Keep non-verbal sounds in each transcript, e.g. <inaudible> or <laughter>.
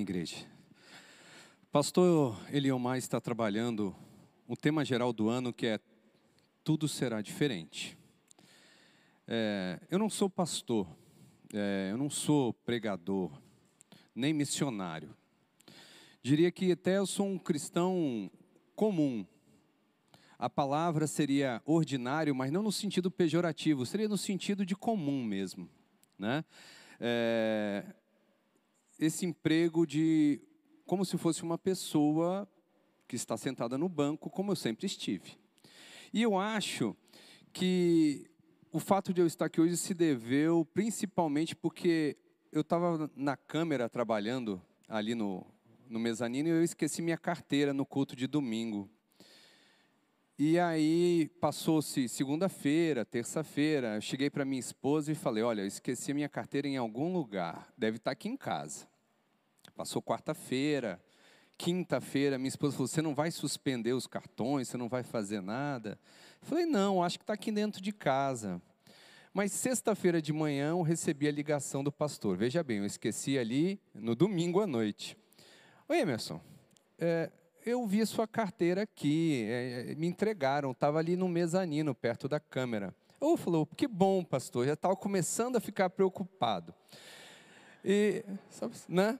igreja. Pastor Eliomar está trabalhando o tema geral do ano que é Tudo será diferente. É, eu não sou pastor, é, eu não sou pregador, nem missionário. Diria que até eu sou um cristão comum. A palavra seria ordinário, mas não no sentido pejorativo, seria no sentido de comum mesmo. Né? É, esse emprego de como se fosse uma pessoa que está sentada no banco, como eu sempre estive. E eu acho que o fato de eu estar aqui hoje se deveu principalmente porque eu estava na câmera trabalhando ali no, no mezanino e eu esqueci minha carteira no culto de domingo. E aí passou-se segunda-feira, terça-feira, eu cheguei para minha esposa e falei: Olha, eu esqueci minha carteira em algum lugar, deve estar aqui em casa. Passou quarta-feira, quinta-feira, minha esposa falou: Você não vai suspender os cartões, você não vai fazer nada? Eu falei: Não, acho que está aqui dentro de casa. Mas sexta-feira de manhã eu recebi a ligação do pastor. Veja bem, eu esqueci ali no domingo à noite. Oi, Emerson. É, eu vi a sua carteira aqui, é, me entregaram, estava ali no mezanino, perto da câmera. Eu falou, que bom, pastor, já estava começando a ficar preocupado. E, sabe, né?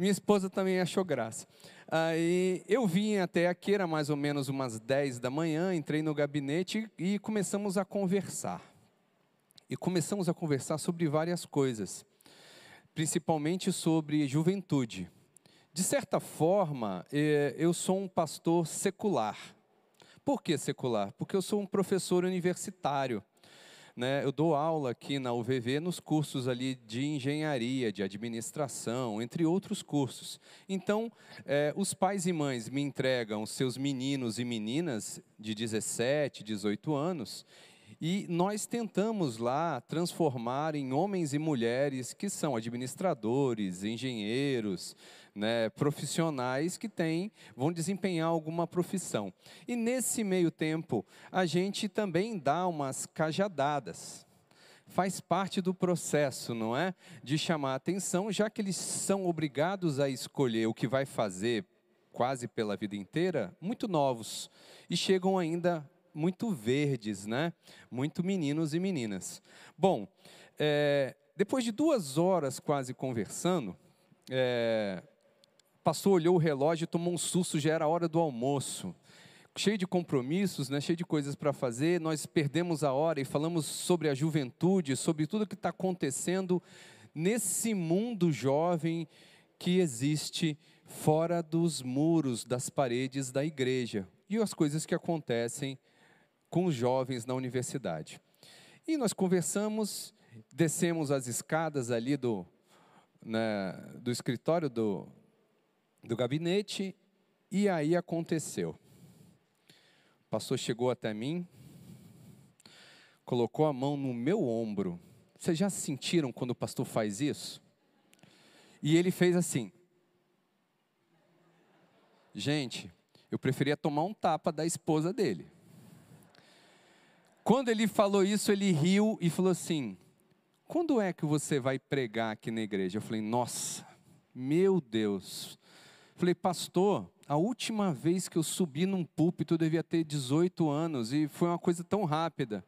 Minha esposa também achou graça. Aí eu vim até aqui, era mais ou menos umas 10 da manhã, entrei no gabinete e começamos a conversar. E começamos a conversar sobre várias coisas, principalmente sobre juventude. De certa forma, eh, eu sou um pastor secular. Por que secular? Porque eu sou um professor universitário. Né? Eu dou aula aqui na UVV nos cursos ali de engenharia, de administração, entre outros cursos. Então, eh, os pais e mães me entregam seus meninos e meninas de 17, 18 anos e nós tentamos lá transformar em homens e mulheres que são administradores, engenheiros, né, profissionais que têm, vão desempenhar alguma profissão. E nesse meio tempo, a gente também dá umas cajadadas. Faz parte do processo, não é? De chamar atenção, já que eles são obrigados a escolher o que vai fazer quase pela vida inteira, muito novos. E chegam ainda muito verdes, né? Muito meninos e meninas. Bom, é, depois de duas horas quase conversando, é, Passou, olhou o relógio, tomou um susto, já era hora do almoço. Cheio de compromissos, né, cheio de coisas para fazer, nós perdemos a hora e falamos sobre a juventude, sobre tudo que está acontecendo nesse mundo jovem que existe fora dos muros, das paredes da igreja e as coisas que acontecem com os jovens na universidade. E nós conversamos, descemos as escadas ali do, né, do escritório do, do gabinete e aí aconteceu. O pastor chegou até mim, colocou a mão no meu ombro. Vocês já sentiram quando o pastor faz isso? E ele fez assim. Gente, eu preferia tomar um tapa da esposa dele. Quando ele falou isso, ele riu e falou assim: Quando é que você vai pregar aqui na igreja? Eu falei: Nossa, meu Deus, Falei, pastor, a última vez que eu subi num púlpito eu devia ter 18 anos e foi uma coisa tão rápida.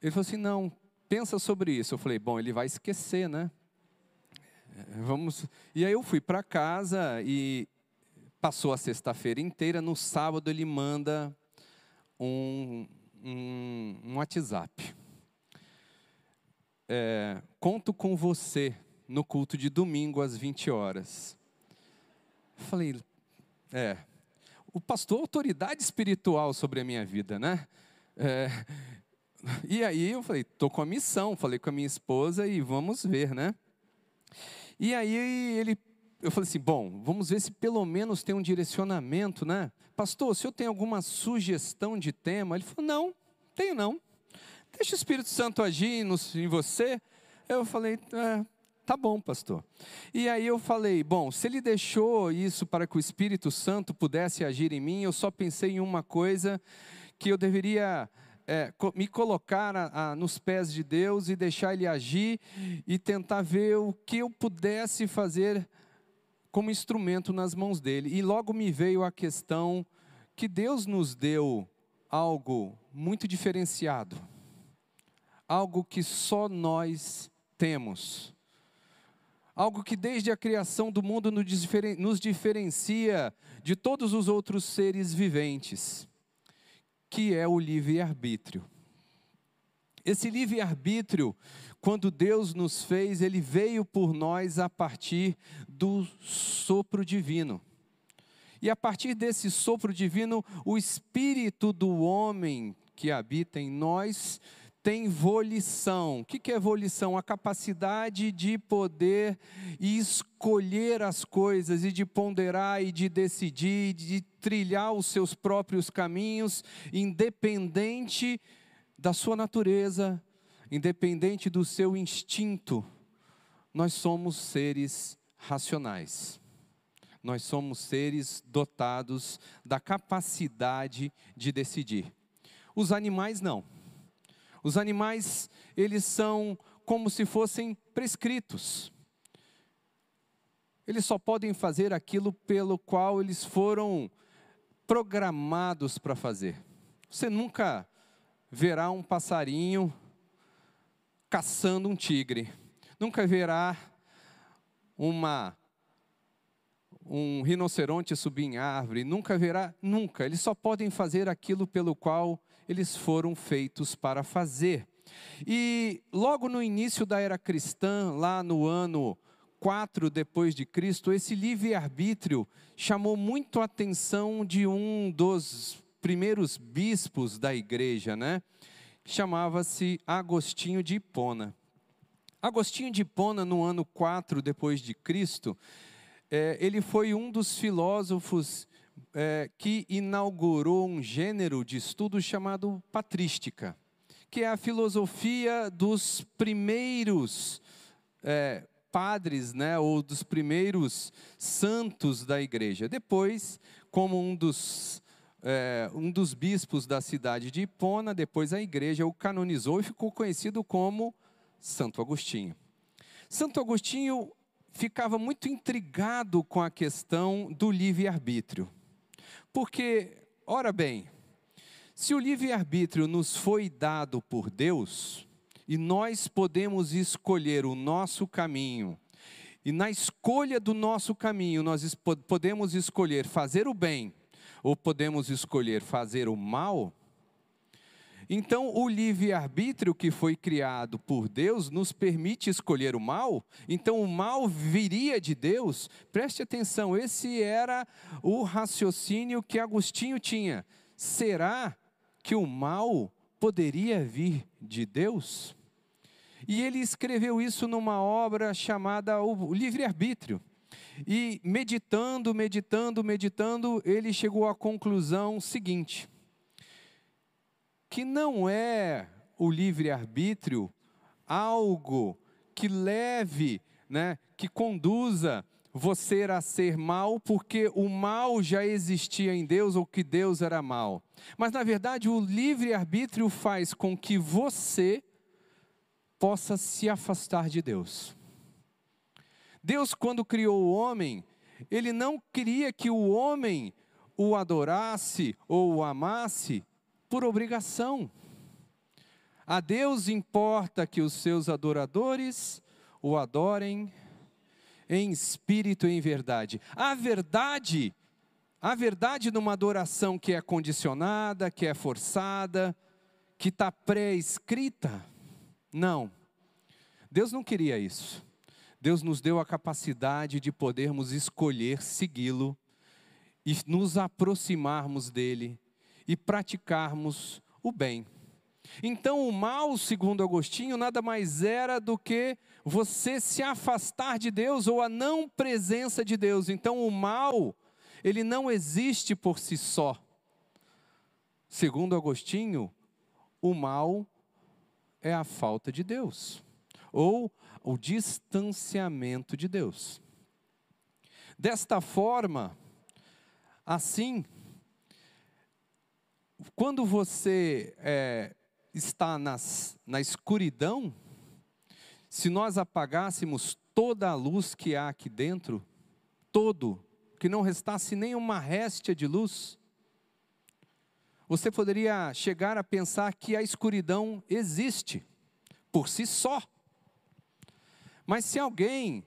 Ele falou assim: não, pensa sobre isso. Eu falei, bom, ele vai esquecer, né? É, vamos. E aí eu fui para casa e passou a sexta-feira inteira. No sábado ele manda um, um, um WhatsApp. É, conto com você no culto de domingo às 20 horas. Falei, é, o pastor autoridade espiritual sobre a minha vida, né? É, e aí eu falei, estou com a missão, falei com a minha esposa e vamos ver, né? E aí ele, eu falei assim, bom, vamos ver se pelo menos tem um direcionamento, né? Pastor, o senhor tem alguma sugestão de tema? Ele falou, não, tenho não. Deixa o Espírito Santo agir em você. Eu falei, é, Tá bom, pastor. E aí eu falei: bom, se ele deixou isso para que o Espírito Santo pudesse agir em mim, eu só pensei em uma coisa que eu deveria é, me colocar a, a, nos pés de Deus e deixar Ele agir e tentar ver o que eu pudesse fazer como instrumento nas mãos dele. E logo me veio a questão que Deus nos deu algo muito diferenciado, algo que só nós temos, algo que desde a criação do mundo nos diferencia de todos os outros seres viventes, que é o livre-arbítrio. Esse livre-arbítrio, quando Deus nos fez, ele veio por nós a partir do sopro divino. E a partir desse sopro divino, o espírito do homem que habita em nós tem volição. O que é volição? A capacidade de poder escolher as coisas e de ponderar e de decidir, de trilhar os seus próprios caminhos, independente da sua natureza, independente do seu instinto. Nós somos seres racionais nós somos seres dotados da capacidade de decidir. Os animais não. Os animais, eles são como se fossem prescritos. Eles só podem fazer aquilo pelo qual eles foram programados para fazer. Você nunca verá um passarinho caçando um tigre. Nunca verá uma um rinoceronte subir em árvore, nunca verá, nunca. Eles só podem fazer aquilo pelo qual eles foram feitos para fazer. E logo no início da era cristã, lá no ano 4 depois de Cristo, esse livre-arbítrio chamou muito a atenção de um dos primeiros bispos da igreja, né? Chamava-se Agostinho de Hipona. Agostinho de Hipona, no ano 4 depois de Cristo, é, ele foi um dos filósofos é, que inaugurou um gênero de estudo chamado patrística, que é a filosofia dos primeiros é, padres, né, ou dos primeiros santos da igreja. Depois, como um dos é, um dos bispos da cidade de Hipona, depois a igreja o canonizou e ficou conhecido como Santo Agostinho. Santo Agostinho ficava muito intrigado com a questão do livre-arbítrio. Porque, ora bem, se o livre-arbítrio nos foi dado por Deus, e nós podemos escolher o nosso caminho, e na escolha do nosso caminho nós podemos escolher fazer o bem, ou podemos escolher fazer o mal, então, o livre-arbítrio que foi criado por Deus nos permite escolher o mal. Então, o mal viria de Deus. Preste atenção, esse era o raciocínio que Agostinho tinha. Será que o mal poderia vir de Deus? E ele escreveu isso numa obra chamada O Livre-Arbítrio. E meditando, meditando, meditando, ele chegou à conclusão seguinte: que não é o livre-arbítrio algo que leve, né, que conduza você a ser mal, porque o mal já existia em Deus ou que Deus era mal. Mas na verdade, o livre-arbítrio faz com que você possa se afastar de Deus. Deus, quando criou o homem, ele não queria que o homem o adorasse ou o amasse por obrigação. A Deus importa que os seus adoradores o adorem em espírito e em verdade. A verdade, a verdade numa adoração que é condicionada, que é forçada, que está pré-escrita, não. Deus não queria isso. Deus nos deu a capacidade de podermos escolher segui-lo e nos aproximarmos dele e praticarmos o bem. Então, o mal, segundo Agostinho, nada mais era do que você se afastar de Deus ou a não presença de Deus. Então, o mal, ele não existe por si só. Segundo Agostinho, o mal é a falta de Deus ou o distanciamento de Deus. Desta forma, assim, quando você é, está nas, na escuridão, se nós apagássemos toda a luz que há aqui dentro, todo, que não restasse nem uma réstia de luz, você poderia chegar a pensar que a escuridão existe por si só. Mas se alguém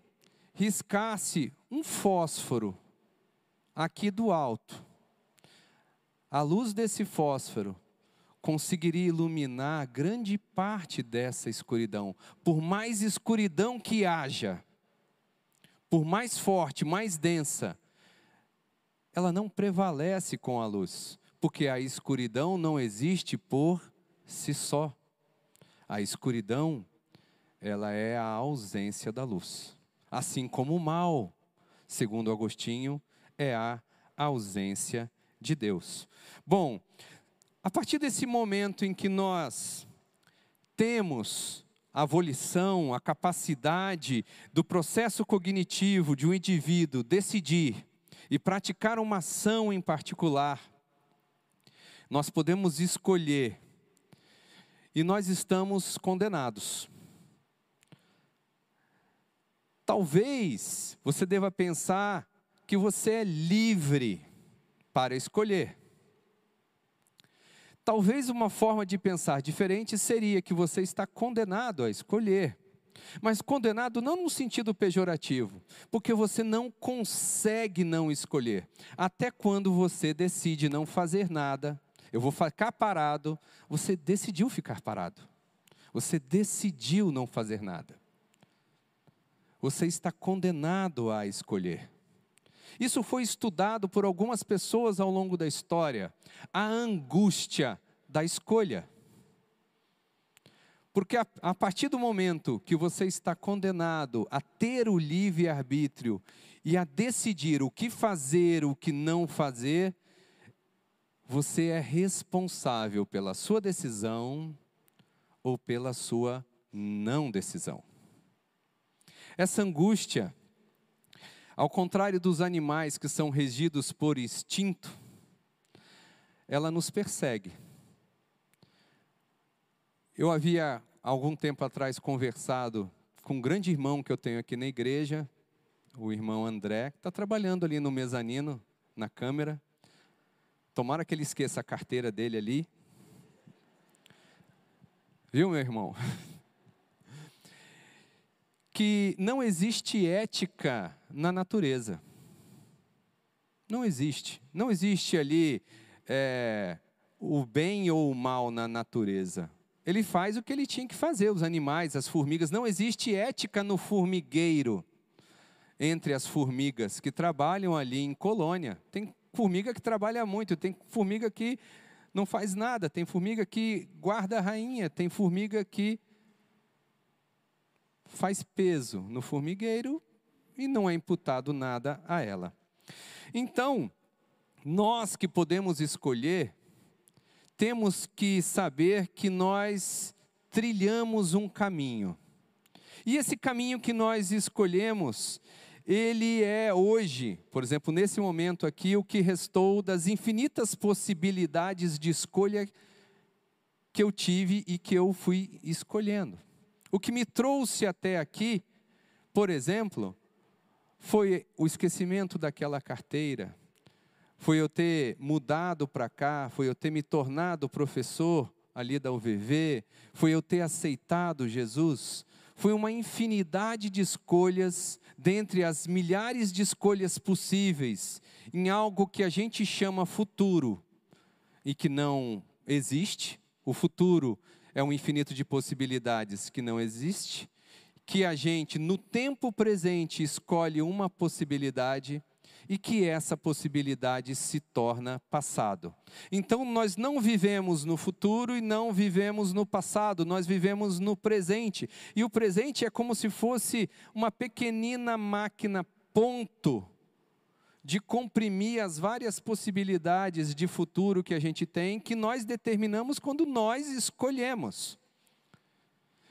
riscasse um fósforo aqui do alto, a luz desse fósforo conseguiria iluminar grande parte dessa escuridão. Por mais escuridão que haja, por mais forte, mais densa, ela não prevalece com a luz, porque a escuridão não existe por si só. A escuridão, ela é a ausência da luz. Assim como o mal, segundo Agostinho, é a ausência de Deus. Bom, a partir desse momento em que nós temos a volição, a capacidade do processo cognitivo de um indivíduo decidir e praticar uma ação em particular, nós podemos escolher e nós estamos condenados. Talvez você deva pensar que você é livre para escolher. Talvez uma forma de pensar diferente seria que você está condenado a escolher. Mas condenado não no sentido pejorativo, porque você não consegue não escolher. Até quando você decide não fazer nada, eu vou ficar parado, você decidiu ficar parado. Você decidiu não fazer nada. Você está condenado a escolher. Isso foi estudado por algumas pessoas ao longo da história. A angústia da escolha. Porque a, a, partir do momento que você está condenado a ter o livre-arbítrio e a decidir o que fazer, o que não fazer, você é responsável pela sua decisão ou pela sua não decisão. Essa angústia ao contrário dos animais que são regidos por instinto, ela nos persegue. Eu havia, algum tempo atrás, conversado com um grande irmão que eu tenho aqui na igreja, o irmão André, que está trabalhando ali no mezanino, na câmera. Tomara que ele esqueça a carteira dele ali. Viu, meu irmão? <laughs> que não existe ética na natureza. Não existe. Não existe ali é, o bem ou o mal na natureza. Ele faz o que ele tinha que fazer, os animais, as formigas. Não existe ética no formigueiro entre as formigas que trabalham ali em colônia. Tem formiga que trabalha muito, tem formiga que não faz nada, tem formiga que guarda a rainha, tem formiga que faz peso no formigueiro e não é imputado nada a ela. Então, nós que podemos escolher, temos que saber que nós trilhamos um caminho. E esse caminho que nós escolhemos, ele é hoje, por exemplo, nesse momento aqui, o que restou das infinitas possibilidades de escolha que eu tive e que eu fui escolhendo. O que me trouxe até aqui, por exemplo, foi o esquecimento daquela carteira, foi eu ter mudado para cá, foi eu ter me tornado professor ali da UVV, foi eu ter aceitado Jesus, foi uma infinidade de escolhas, dentre as milhares de escolhas possíveis, em algo que a gente chama futuro e que não existe. O futuro é um infinito de possibilidades que não existe, que a gente, no tempo presente, escolhe uma possibilidade e que essa possibilidade se torna passado. Então, nós não vivemos no futuro e não vivemos no passado, nós vivemos no presente. E o presente é como se fosse uma pequenina máquina ponto de comprimir as várias possibilidades de futuro que a gente tem, que nós determinamos quando nós escolhemos.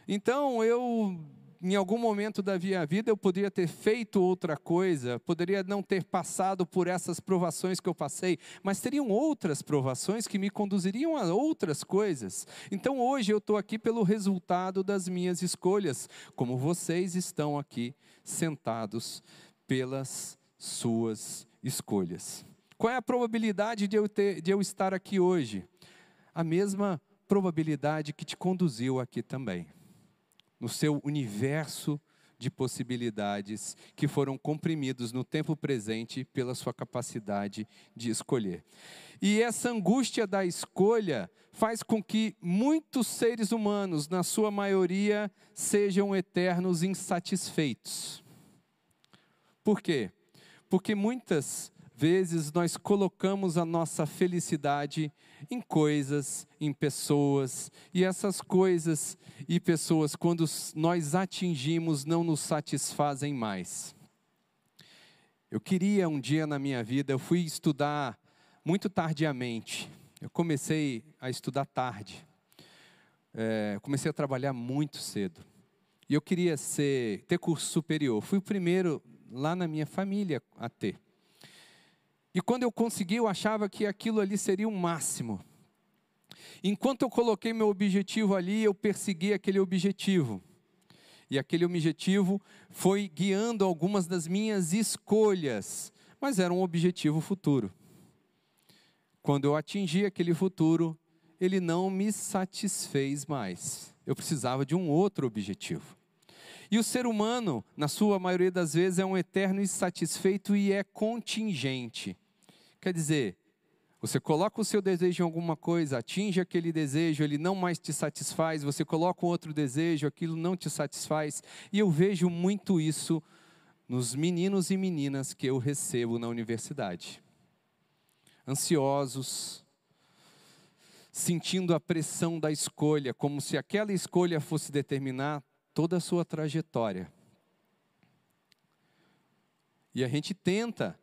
Então, eu em algum momento da minha vida eu poderia ter feito outra coisa, poderia não ter passado por essas provações que eu passei, mas teriam outras provações que me conduziriam a outras coisas. Então hoje eu estou aqui pelo resultado das minhas escolhas, como vocês estão aqui sentados pelas suas escolhas. Qual é a probabilidade de eu, ter, de eu estar aqui hoje? A mesma probabilidade que te conduziu aqui também no seu universo de possibilidades que foram comprimidos no tempo presente pela sua capacidade de escolher. E essa angústia da escolha faz com que muitos seres humanos, na sua maioria, sejam eternos insatisfeitos. Por quê? Porque muitas vezes nós colocamos a nossa felicidade em coisas, em pessoas, e essas coisas e pessoas, quando nós atingimos, não nos satisfazem mais. Eu queria um dia na minha vida, eu fui estudar muito tardiamente. Eu comecei a estudar tarde. É, comecei a trabalhar muito cedo. E eu queria ser, ter curso superior. Fui o primeiro lá na minha família a ter. E quando eu consegui, eu achava que aquilo ali seria o máximo. Enquanto eu coloquei meu objetivo ali, eu persegui aquele objetivo. E aquele objetivo foi guiando algumas das minhas escolhas, mas era um objetivo futuro. Quando eu atingi aquele futuro, ele não me satisfez mais. Eu precisava de um outro objetivo. E o ser humano, na sua maioria das vezes, é um eterno insatisfeito e é contingente. Quer dizer, você coloca o seu desejo em alguma coisa, atinge aquele desejo, ele não mais te satisfaz, você coloca um outro desejo, aquilo não te satisfaz. E eu vejo muito isso nos meninos e meninas que eu recebo na universidade. Ansiosos, sentindo a pressão da escolha, como se aquela escolha fosse determinar toda a sua trajetória. E a gente tenta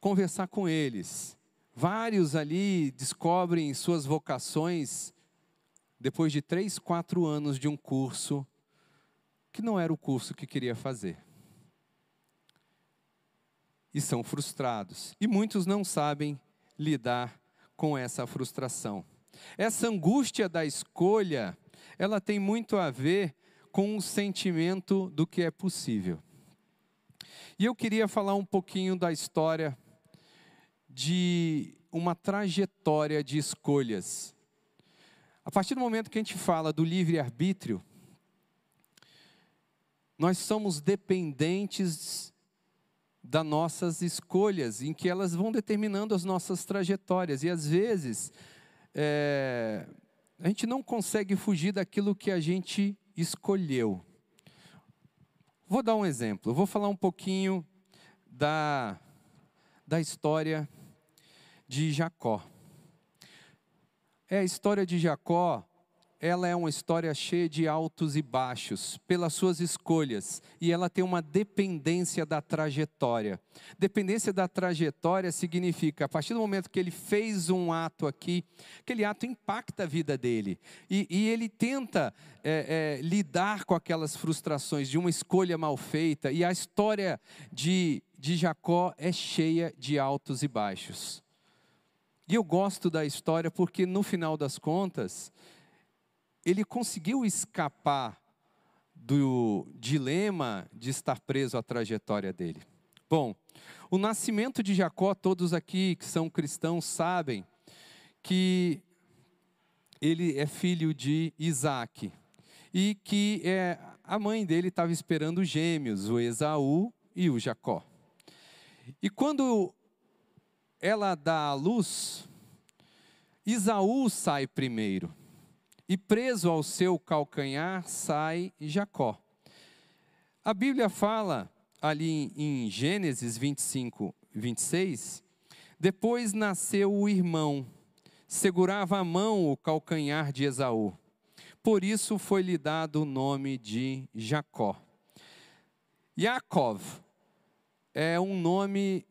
conversar com eles. Vários ali descobrem suas vocações depois de três, quatro anos de um curso que não era o curso que queria fazer. E são frustrados. E muitos não sabem lidar com essa frustração. Essa angústia da escolha, ela tem muito a ver com o sentimento do que é possível. E eu queria falar um pouquinho da história de uma trajetória de escolhas. A partir do momento que a gente fala do livre-arbítrio, nós somos dependentes das nossas escolhas, em que elas vão determinando as nossas trajetórias. E às vezes, é, a gente não consegue fugir daquilo que a gente escolheu. Vou dar um exemplo, vou falar um pouquinho da, da história de Jacó. É a história de Jacó, ela é uma história cheia de altos e baixos, pelas suas escolhas, e ela tem uma dependência da trajetória. Dependência da trajetória significa, a partir do momento que ele fez um ato aqui, aquele ato impacta a vida dele, e, e ele tenta é, é, lidar com aquelas frustrações de uma escolha mal feita, e a história de, de Jacó é cheia de altos e baixos. E eu gosto da história porque, no final das contas, ele conseguiu escapar do dilema de estar preso à trajetória dele. Bom, o nascimento de Jacó, todos aqui que são cristãos sabem que ele é filho de Isaac e que é, a mãe dele estava esperando gêmeos, o Esaú e o Jacó. E quando ela dá à luz, Isaú sai primeiro, e preso ao seu calcanhar sai Jacó. A Bíblia fala ali em Gênesis 25, 26, depois nasceu o irmão, segurava a mão o calcanhar de Esaú. Por isso foi-lhe dado o nome de Jacó. Yaakov é um nome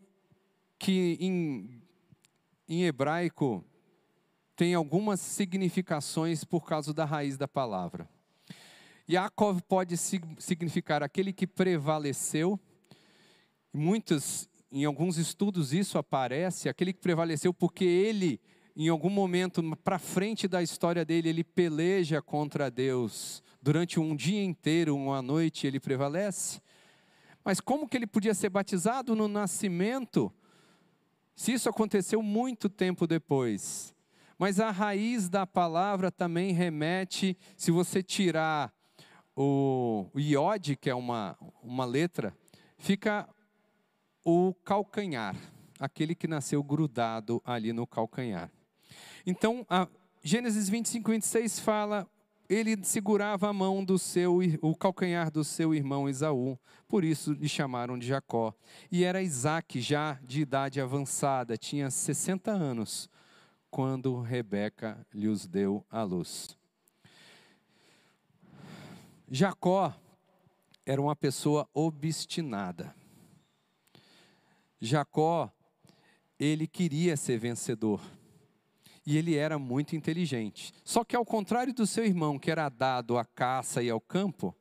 que em, em hebraico tem algumas significações por causa da raiz da palavra. Yaakov pode significar aquele que prevaleceu. Muitos, em alguns estudos, isso aparece, aquele que prevaleceu porque ele, em algum momento para frente da história dele, ele peleja contra Deus. Durante um dia inteiro, uma noite, ele prevalece. Mas como que ele podia ser batizado no nascimento? Se isso aconteceu muito tempo depois. Mas a raiz da palavra também remete, se você tirar o, iode, que é uma, uma letra, fica o calcanhar, aquele que nasceu grudado ali no calcanhar. Então, Gênesis 25, 26 fala: ele segurava a mão do seu, o calcanhar do seu irmão Esaú, por isso lhe chamaram de Jacó. E era Isaac, já de idade avançada, tinha 60 anos, quando Rebeca lhes deu a luz. Jacó era uma pessoa obstinada. Jacó, ele queria ser vencedor. E ele era muito inteligente. Só que ao contrário do seu irmão, que era dado à caça e ao campo,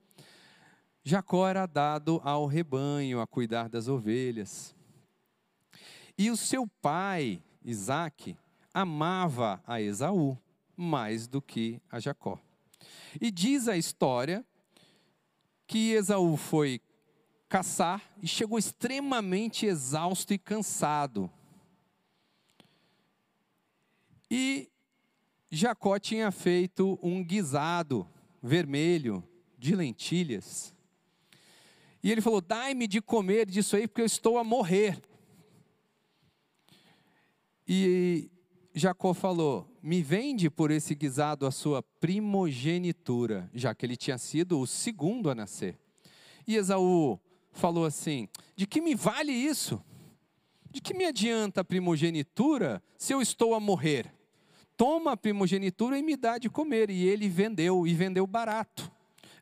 Jacó era dado ao rebanho, a cuidar das ovelhas. E o seu pai, Isaac, amava a Esaú mais do que a Jacó. E diz a história que Esaú foi caçar e chegou extremamente exausto e cansado. E Jacó tinha feito um guisado vermelho de lentilhas. E ele falou: Dai-me de comer disso aí, porque eu estou a morrer. E Jacó falou: Me vende por esse guisado a sua primogenitura, já que ele tinha sido o segundo a nascer. E Esaú falou assim: De que me vale isso? De que me adianta a primogenitura se eu estou a morrer? Toma a primogenitura e me dá de comer. E ele vendeu, e vendeu barato.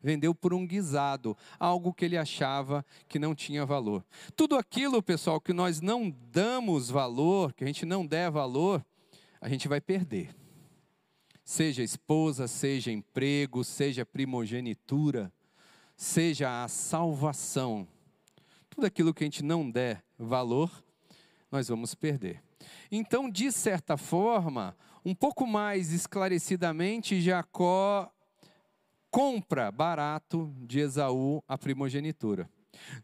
Vendeu por um guisado, algo que ele achava que não tinha valor. Tudo aquilo, pessoal, que nós não damos valor, que a gente não der valor, a gente vai perder. Seja esposa, seja emprego, seja primogenitura, seja a salvação. Tudo aquilo que a gente não der valor, nós vamos perder. Então, de certa forma, um pouco mais esclarecidamente, Jacó compra barato de Esaú a primogenitura.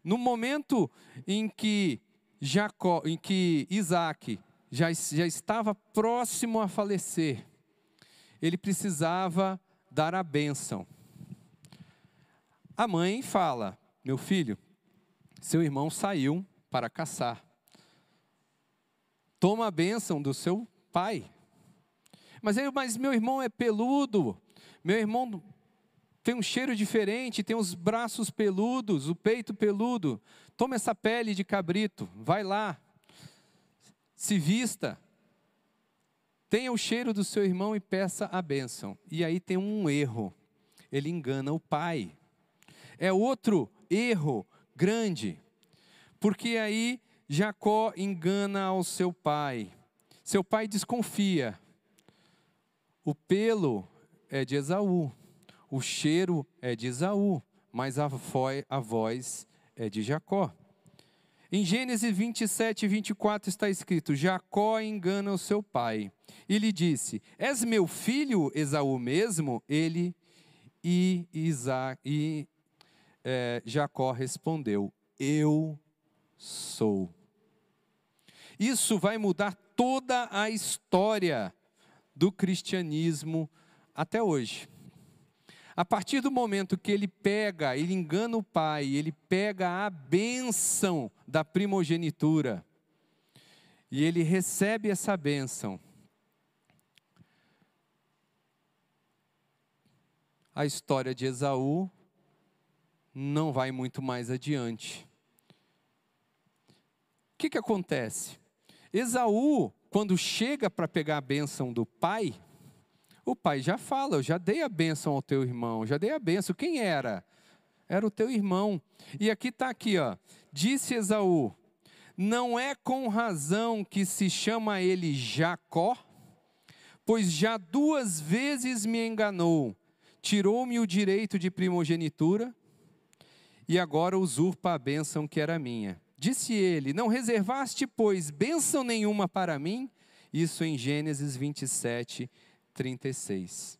No momento em que Jacó, em que Isaac já, já estava próximo a falecer, ele precisava dar a bênção. A mãe fala: Meu filho, seu irmão saiu para caçar. Toma a bênção do seu pai. Mas, mas meu irmão é peludo, meu irmão tem um cheiro diferente, tem os braços peludos, o peito peludo. Toma essa pele de cabrito, vai lá, se vista, tenha o cheiro do seu irmão e peça a bênção. E aí tem um erro, ele engana o pai. É outro erro grande, porque aí Jacó engana ao seu pai. Seu pai desconfia. O pelo é de Esaú, o cheiro é de Esaú, mas a voz é de Jacó. Em Gênesis 27, 24 está escrito: Jacó engana o seu pai e lhe disse: És meu filho Esaú mesmo? Ele e, Isaac, e é, Jacó respondeu: Eu sou. Isso vai mudar toda a história do cristianismo até hoje. A partir do momento que ele pega, ele engana o pai, ele pega a bênção da primogenitura, e ele recebe essa bênção, a história de Esaú não vai muito mais adiante. O que, que acontece? Esaú, quando chega para pegar a bênção do pai, o pai já fala: Eu já dei a bênção ao teu irmão, já dei a bênção. Quem era? Era o teu irmão. E aqui está aqui, ó. Disse Esaú: Não é com razão que se chama ele Jacó, pois já duas vezes me enganou, tirou-me o direito de primogenitura e agora usurpa a bênção que era minha. Disse ele: Não reservaste, pois, bênção nenhuma para mim? Isso em Gênesis 27, 36.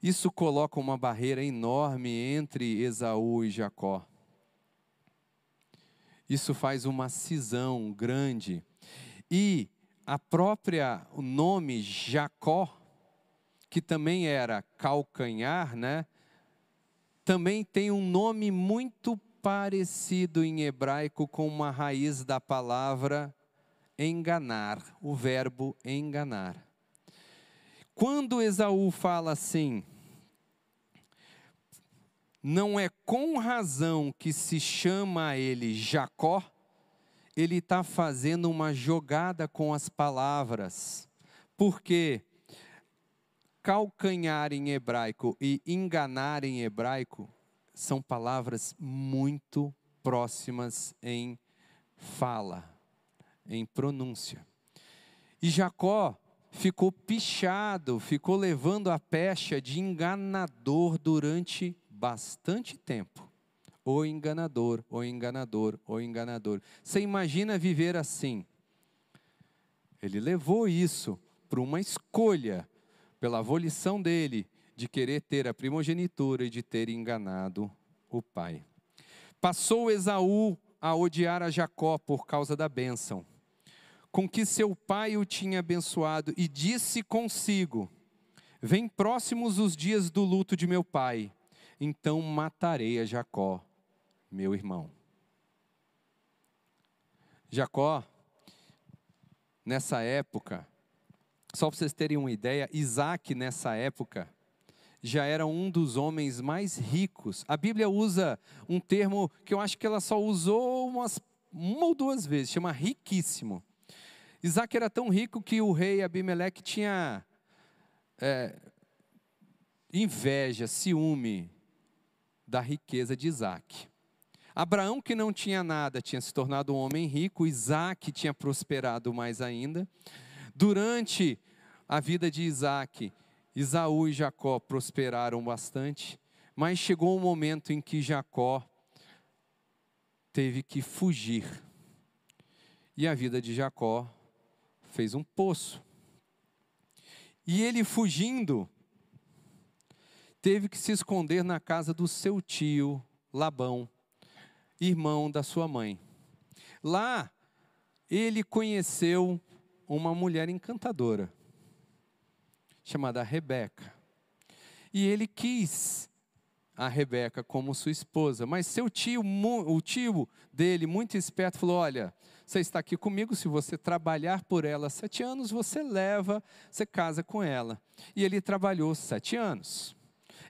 Isso coloca uma barreira enorme entre Esaú e Jacó. Isso faz uma cisão grande. E a própria o nome Jacó, que também era calcanhar, né? também tem um nome muito parecido em hebraico com uma raiz da palavra enganar, o verbo enganar. Quando Esaú fala assim, não é com razão que se chama ele Jacó, ele está fazendo uma jogada com as palavras, porque calcanhar em hebraico e enganar em hebraico são palavras muito próximas em fala, em pronúncia. E Jacó ficou pichado, ficou levando a pecha de enganador durante bastante tempo. O enganador, o enganador, o enganador. Você imagina viver assim? Ele levou isso para uma escolha pela volição dele de querer ter a primogenitura e de ter enganado o pai. Passou Esaú a odiar a Jacó por causa da bênção, com que seu pai o tinha abençoado, e disse consigo: Vem próximos os dias do luto de meu pai, então matarei a Jacó, meu irmão. Jacó, nessa época, só para vocês terem uma ideia, Isaac nessa época já era um dos homens mais ricos. A Bíblia usa um termo que eu acho que ela só usou umas, uma ou duas vezes, chama riquíssimo. Isaac era tão rico que o rei Abimeleque tinha é, inveja, ciúme da riqueza de Isaac. Abraão, que não tinha nada, tinha se tornado um homem rico, Isaac tinha prosperado mais ainda. Durante a vida de Isaac, Isaú e Jacó prosperaram bastante, mas chegou um momento em que Jacó teve que fugir. E a vida de Jacó fez um poço. E ele fugindo, teve que se esconder na casa do seu tio Labão, irmão da sua mãe. Lá, ele conheceu uma mulher encantadora, chamada Rebeca. E ele quis a Rebeca como sua esposa, mas seu tio, o tio dele, muito esperto, falou: Olha, você está aqui comigo, se você trabalhar por ela sete anos, você leva, você casa com ela. E ele trabalhou sete anos.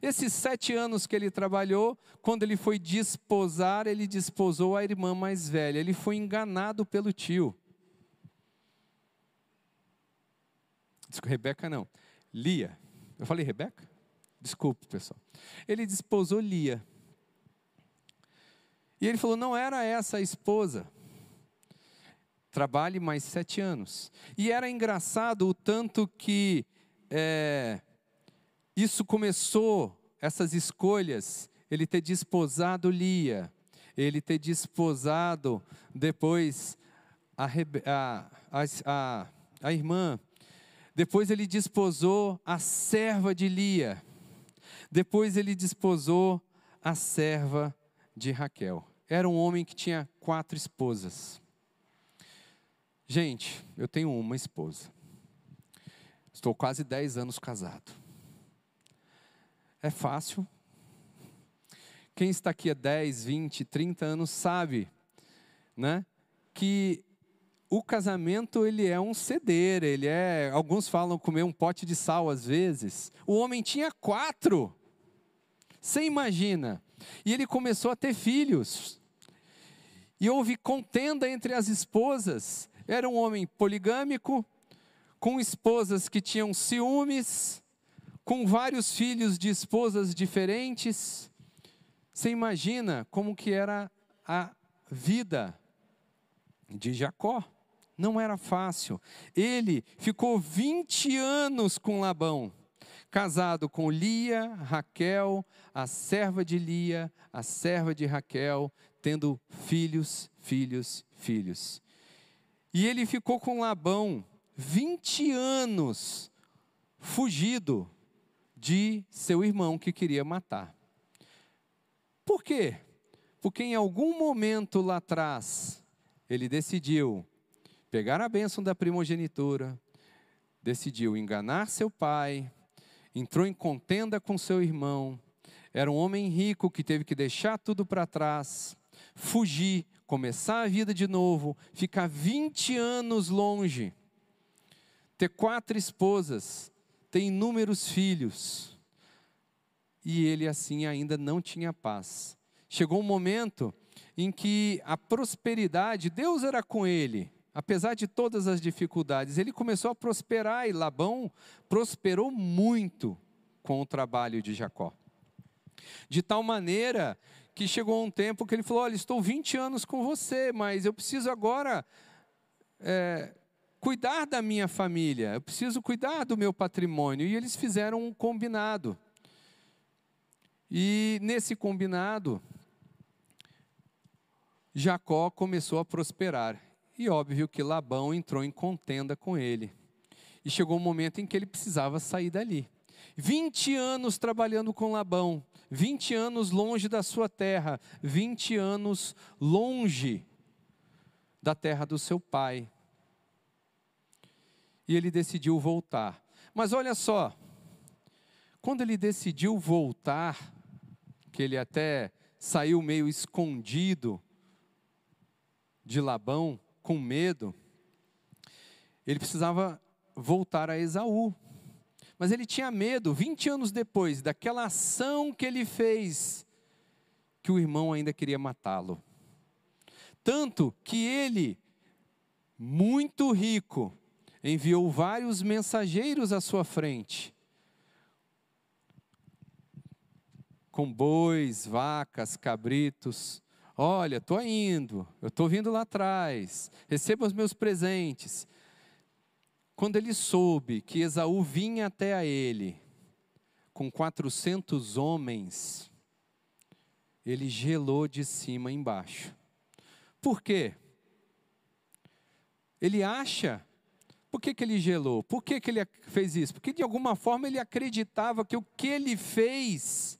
Esses sete anos que ele trabalhou, quando ele foi desposar, ele desposou a irmã mais velha. Ele foi enganado pelo tio. Desculpa, Rebeca não. Lia. Eu falei Rebeca? Desculpe, pessoal. Ele desposou Lia. E ele falou: não era essa a esposa. Trabalhe mais sete anos. E era engraçado o tanto que é, isso começou, essas escolhas, ele ter desposado Lia, ele ter desposado depois a, a, a, a irmã depois ele desposou a serva de Lia. Depois ele desposou a serva de Raquel. Era um homem que tinha quatro esposas. Gente, eu tenho uma esposa. Estou quase dez anos casado. É fácil. Quem está aqui há 10, 20, 30 anos sabe, né? Que o casamento ele é um ceder, ele é, alguns falam comer um pote de sal às vezes. O homem tinha quatro. Você imagina? E ele começou a ter filhos. E houve contenda entre as esposas. Era um homem poligâmico, com esposas que tinham ciúmes, com vários filhos de esposas diferentes. Você imagina como que era a vida de Jacó? Não era fácil. Ele ficou 20 anos com Labão. casado com Lia, Raquel, a serva de Lia, a serva de Raquel, tendo filhos, filhos, filhos. E ele ficou com Labão 20 anos fugido de seu irmão que queria matar. Por quê? Porque em algum momento lá atrás, ele decidiu pegar a bênção da primogenitura, decidiu enganar seu pai, entrou em contenda com seu irmão, era um homem rico que teve que deixar tudo para trás, fugir, começar a vida de novo, ficar 20 anos longe, ter quatro esposas, ter inúmeros filhos. E ele assim ainda não tinha paz. Chegou um momento em que a prosperidade, Deus era com ele, apesar de todas as dificuldades, ele começou a prosperar e Labão prosperou muito com o trabalho de Jacó. De tal maneira que chegou um tempo que ele falou: Olha, estou 20 anos com você, mas eu preciso agora é, cuidar da minha família, eu preciso cuidar do meu patrimônio. E eles fizeram um combinado. E nesse combinado, Jacó começou a prosperar. E óbvio que Labão entrou em contenda com ele. E chegou um momento em que ele precisava sair dali. 20 anos trabalhando com Labão, 20 anos longe da sua terra, 20 anos longe da terra do seu pai. E ele decidiu voltar. Mas olha só, quando ele decidiu voltar, que ele até saiu meio escondido de Labão, com medo, ele precisava voltar a Esaú. Mas ele tinha medo, 20 anos depois daquela ação que ele fez, que o irmão ainda queria matá-lo. Tanto que ele, muito rico, enviou vários mensageiros à sua frente, com bois, vacas, cabritos, Olha, estou indo, eu estou vindo lá atrás, receba os meus presentes. Quando ele soube que Esaú vinha até a ele, com 400 homens, ele gelou de cima embaixo. Por quê? Ele acha. Por que, que ele gelou? Por que, que ele fez isso? Porque de alguma forma ele acreditava que o que ele fez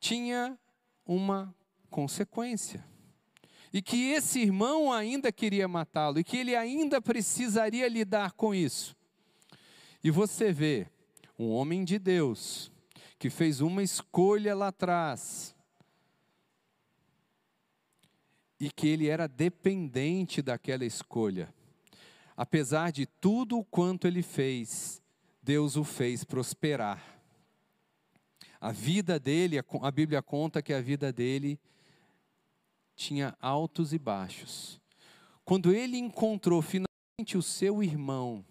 tinha uma consequência. E que esse irmão ainda queria matá-lo, e que ele ainda precisaria lidar com isso. E você vê um homem de Deus, que fez uma escolha lá atrás, e que ele era dependente daquela escolha. Apesar de tudo o quanto ele fez, Deus o fez prosperar. A vida dele, a Bíblia conta que a vida dele tinha altos e baixos. Quando ele encontrou finalmente o seu irmão,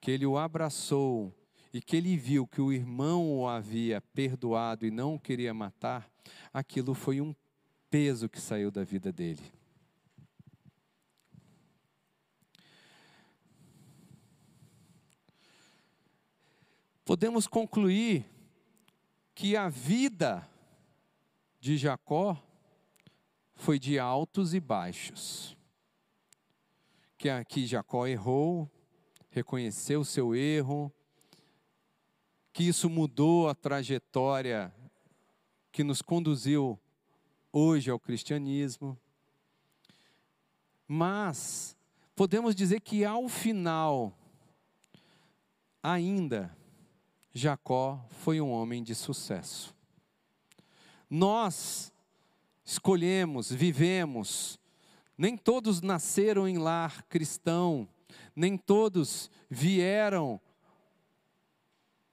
que ele o abraçou e que ele viu que o irmão o havia perdoado e não o queria matar, aquilo foi um peso que saiu da vida dele. Podemos concluir que a vida de Jacó foi de altos e baixos. Que aqui Jacó errou, reconheceu o seu erro, que isso mudou a trajetória que nos conduziu hoje ao cristianismo. Mas podemos dizer que ao final, ainda, Jacó foi um homem de sucesso. Nós escolhemos, vivemos. Nem todos nasceram em lar cristão, nem todos vieram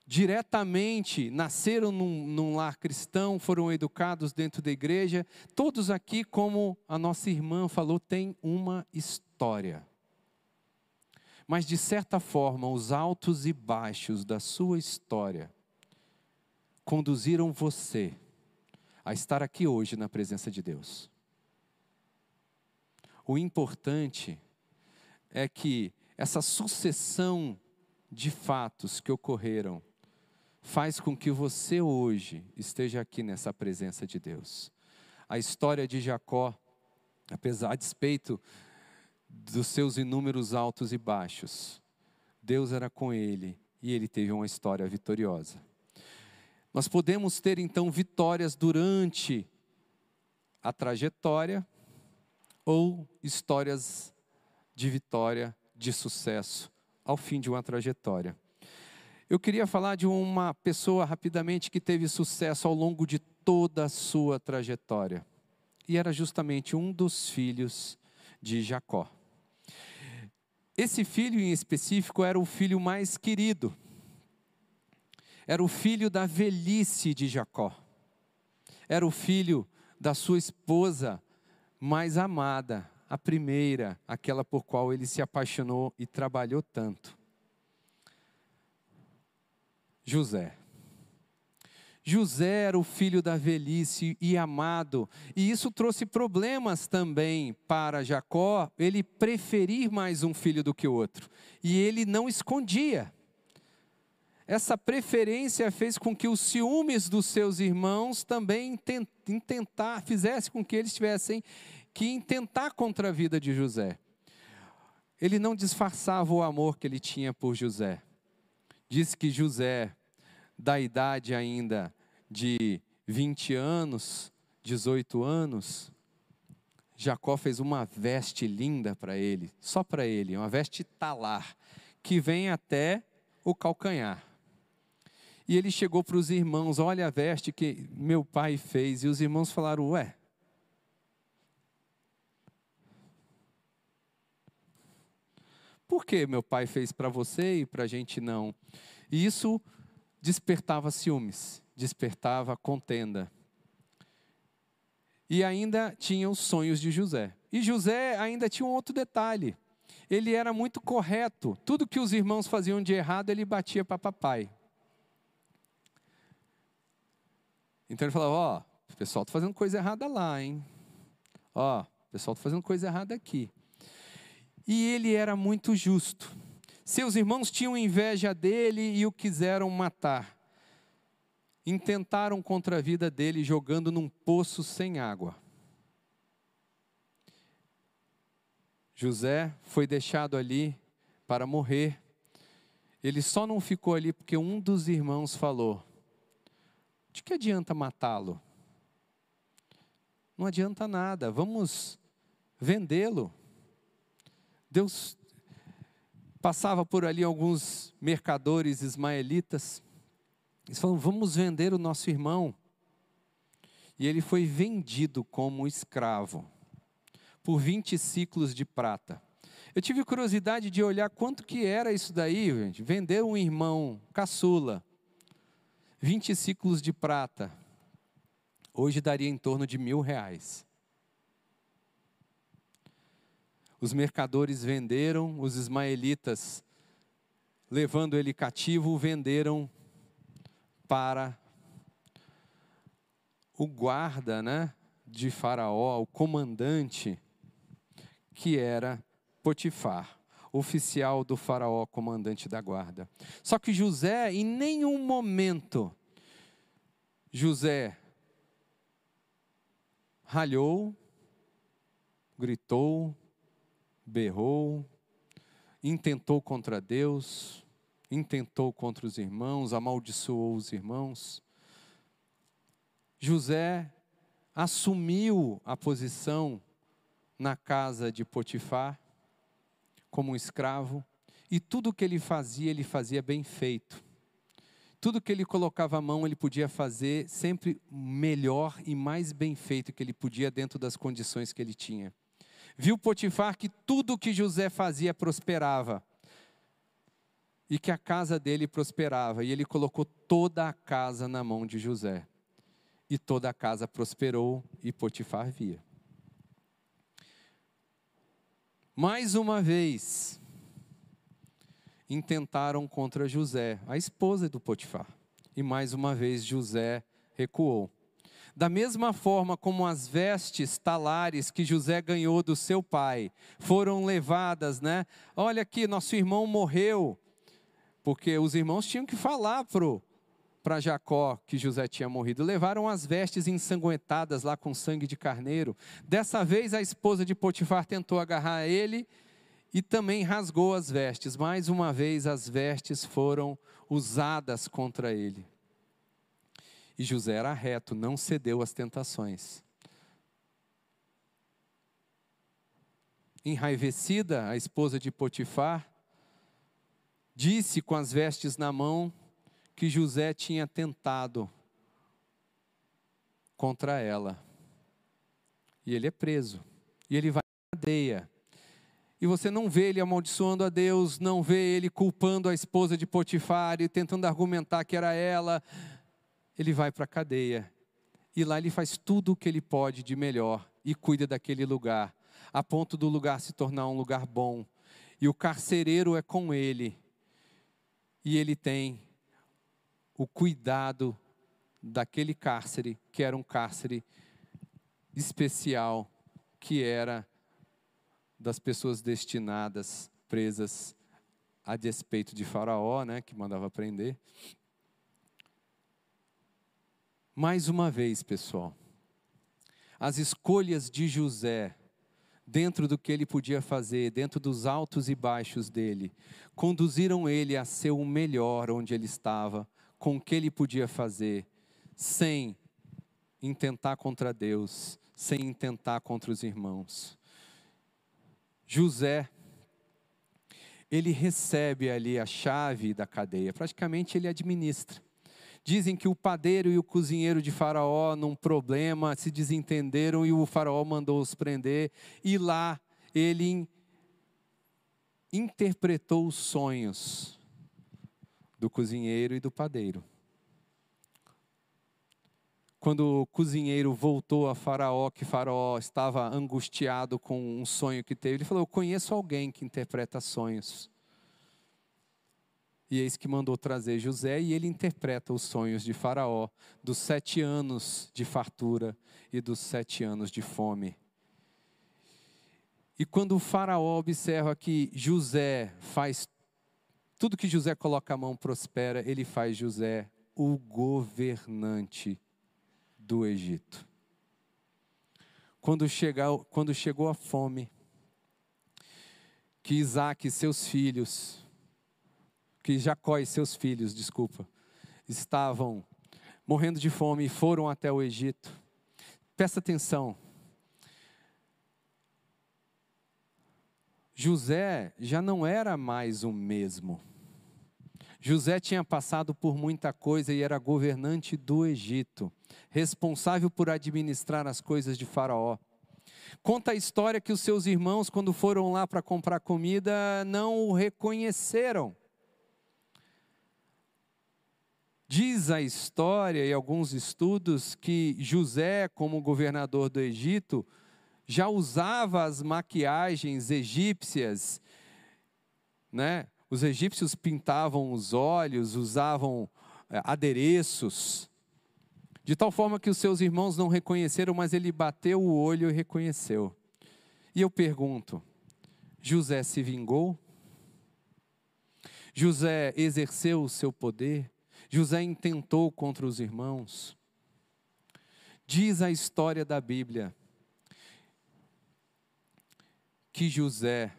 diretamente, nasceram num, num, lar cristão, foram educados dentro da igreja. Todos aqui, como a nossa irmã falou, têm uma história. Mas, de certa forma, os altos e baixos da sua história conduziram você a estar aqui hoje na presença de Deus. O importante é que essa sucessão de fatos que ocorreram faz com que você hoje esteja aqui nessa presença de Deus. A história de Jacó, apesar de despeito dos seus inúmeros altos e baixos, Deus era com ele e ele teve uma história vitoriosa. Nós podemos ter então vitórias durante a trajetória ou histórias de vitória, de sucesso ao fim de uma trajetória. Eu queria falar de uma pessoa rapidamente que teve sucesso ao longo de toda a sua trajetória. E era justamente um dos filhos de Jacó. Esse filho em específico era o filho mais querido. Era o filho da velhice de Jacó. Era o filho da sua esposa mais amada, a primeira, aquela por qual ele se apaixonou e trabalhou tanto. José. José era o filho da velhice e amado, e isso trouxe problemas também para Jacó, ele preferir mais um filho do que o outro, e ele não escondia. Essa preferência fez com que os ciúmes dos seus irmãos também tentar, fizesse com que eles tivessem que intentar contra a vida de José. Ele não disfarçava o amor que ele tinha por José. Diz que José, da idade ainda de 20 anos, 18 anos, Jacó fez uma veste linda para ele, só para ele, uma veste talar, que vem até o calcanhar. E ele chegou para os irmãos: Olha a veste que meu pai fez. E os irmãos falaram: Ué, Por que meu pai fez para você e para a gente não? E isso despertava ciúmes, despertava contenda. E ainda tinha os sonhos de José. E José ainda tinha um outro detalhe. Ele era muito correto. Tudo que os irmãos faziam de errado, ele batia para papai. Então ele falava: Ó, oh, o pessoal está fazendo coisa errada lá, hein? Ó, o pessoal está fazendo coisa errada aqui e ele era muito justo. Seus irmãos tinham inveja dele e o quiseram matar. Intentaram contra a vida dele jogando num poço sem água. José foi deixado ali para morrer. Ele só não ficou ali porque um dos irmãos falou: De que adianta matá-lo? Não adianta nada, vamos vendê-lo. Deus passava por ali alguns mercadores ismaelitas. Eles falaram: vamos vender o nosso irmão. E ele foi vendido como escravo por 20 ciclos de prata. Eu tive curiosidade de olhar quanto que era isso daí, gente. Vender um irmão caçula, 20 ciclos de prata. Hoje daria em torno de mil reais. Os mercadores venderam, os ismaelitas, levando ele cativo, venderam para o guarda né, de Faraó, o comandante, que era Potifar, oficial do Faraó, comandante da guarda. Só que José, em nenhum momento, José ralhou, gritou, berrou, intentou contra Deus, intentou contra os irmãos, amaldiçoou os irmãos. José assumiu a posição na casa de Potifar como um escravo e tudo que ele fazia, ele fazia bem feito. Tudo que ele colocava a mão, ele podia fazer sempre melhor e mais bem feito que ele podia dentro das condições que ele tinha. Viu Potifar que tudo que José fazia prosperava. E que a casa dele prosperava. E ele colocou toda a casa na mão de José. E toda a casa prosperou e Potifar via. Mais uma vez, intentaram contra José, a esposa do Potifar. E mais uma vez José recuou. Da mesma forma como as vestes talares que José ganhou do seu pai foram levadas, né? Olha aqui, nosso irmão morreu. porque os irmãos tinham que falar para Jacó que José tinha morrido. Levaram as vestes ensanguentadas lá com sangue de carneiro. Dessa vez a esposa de Potifar tentou agarrar ele e também rasgou as vestes. Mais uma vez as vestes foram usadas contra ele. E José era reto, não cedeu às tentações. Enraivecida, a esposa de Potifar disse com as vestes na mão que José tinha tentado contra ela. E ele é preso. E ele vai à cadeia. E você não vê ele amaldiçoando a Deus, não vê ele culpando a esposa de Potifar e tentando argumentar que era ela. Ele vai para a cadeia. E lá ele faz tudo o que ele pode de melhor e cuida daquele lugar, a ponto do lugar se tornar um lugar bom. E o carcereiro é com ele e ele tem o cuidado daquele cárcere, que era um cárcere especial, que era das pessoas destinadas, presas a despeito de Faraó, né, que mandava prender. Mais uma vez, pessoal, as escolhas de José dentro do que ele podia fazer, dentro dos altos e baixos dele, conduziram ele a ser o melhor onde ele estava, com o que ele podia fazer, sem intentar contra Deus, sem intentar contra os irmãos. José, ele recebe ali a chave da cadeia, praticamente ele administra. Dizem que o padeiro e o cozinheiro de Faraó, num problema, se desentenderam e o Faraó mandou os prender. E lá ele interpretou os sonhos do cozinheiro e do padeiro. Quando o cozinheiro voltou a Faraó, que Faraó estava angustiado com um sonho que teve, ele falou: Eu conheço alguém que interpreta sonhos. E eis que mandou trazer José, e ele interpreta os sonhos de Faraó, dos sete anos de fartura e dos sete anos de fome. E quando o Faraó observa que José faz tudo que José coloca a mão prospera, ele faz José o governante do Egito. Quando, quando chegou a fome, que Isaac e seus filhos que Jacó e seus filhos, desculpa, estavam morrendo de fome e foram até o Egito. Presta atenção. José já não era mais o mesmo. José tinha passado por muita coisa e era governante do Egito, responsável por administrar as coisas de Faraó. Conta a história que os seus irmãos, quando foram lá para comprar comida, não o reconheceram. Diz a história e alguns estudos que José, como governador do Egito, já usava as maquiagens egípcias, né? Os egípcios pintavam os olhos, usavam é, adereços, de tal forma que os seus irmãos não reconheceram, mas ele bateu o olho e reconheceu. E eu pergunto: José se vingou? José exerceu o seu poder? José intentou contra os irmãos. Diz a história da Bíblia que José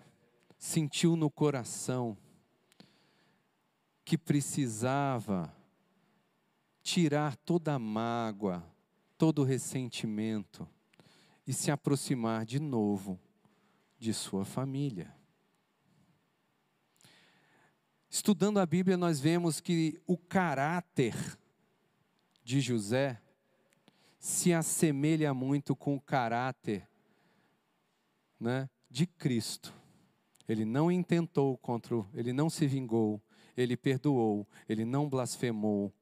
sentiu no coração que precisava tirar toda a mágoa, todo o ressentimento e se aproximar de novo de sua família. Estudando a Bíblia, nós vemos que o caráter de José se assemelha muito com o caráter né, de Cristo. Ele não intentou contra, ele não se vingou, ele perdoou, ele não blasfemou.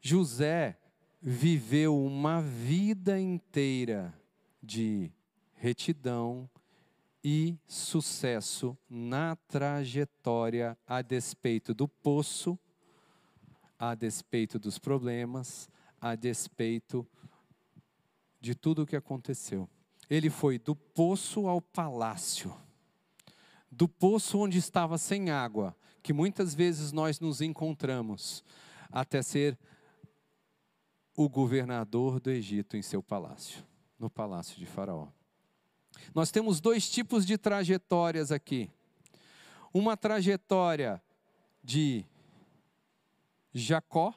José viveu uma vida inteira de retidão, e sucesso na trajetória a despeito do poço, a despeito dos problemas, a despeito de tudo o que aconteceu. Ele foi do poço ao palácio, do poço onde estava sem água, que muitas vezes nós nos encontramos, até ser o governador do Egito em seu palácio, no palácio de Faraó. Nós temos dois tipos de trajetórias aqui. Uma trajetória de Jacó,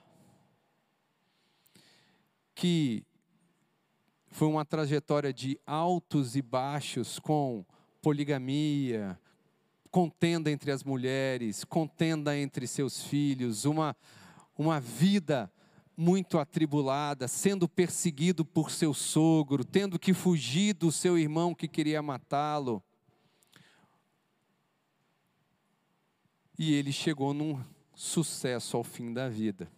que foi uma trajetória de altos e baixos, com poligamia, contenda entre as mulheres, contenda entre seus filhos, uma, uma vida muito atribulada, sendo perseguido por seu sogro, tendo que fugir do seu irmão que queria matá-lo. E ele chegou num sucesso ao fim da vida.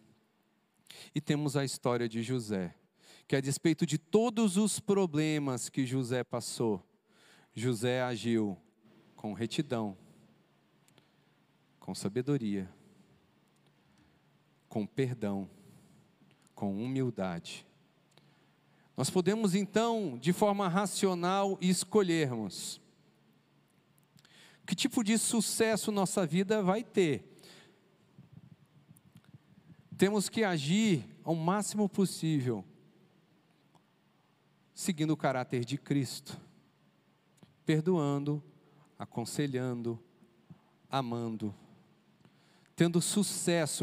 E temos a história de José, que a despeito de todos os problemas que José passou, José agiu com retidão, com sabedoria, com perdão, com humildade. Nós podemos então, de forma racional, escolhermos que tipo de sucesso nossa vida vai ter. Temos que agir ao máximo possível, seguindo o caráter de Cristo, perdoando, aconselhando, amando, tendo sucesso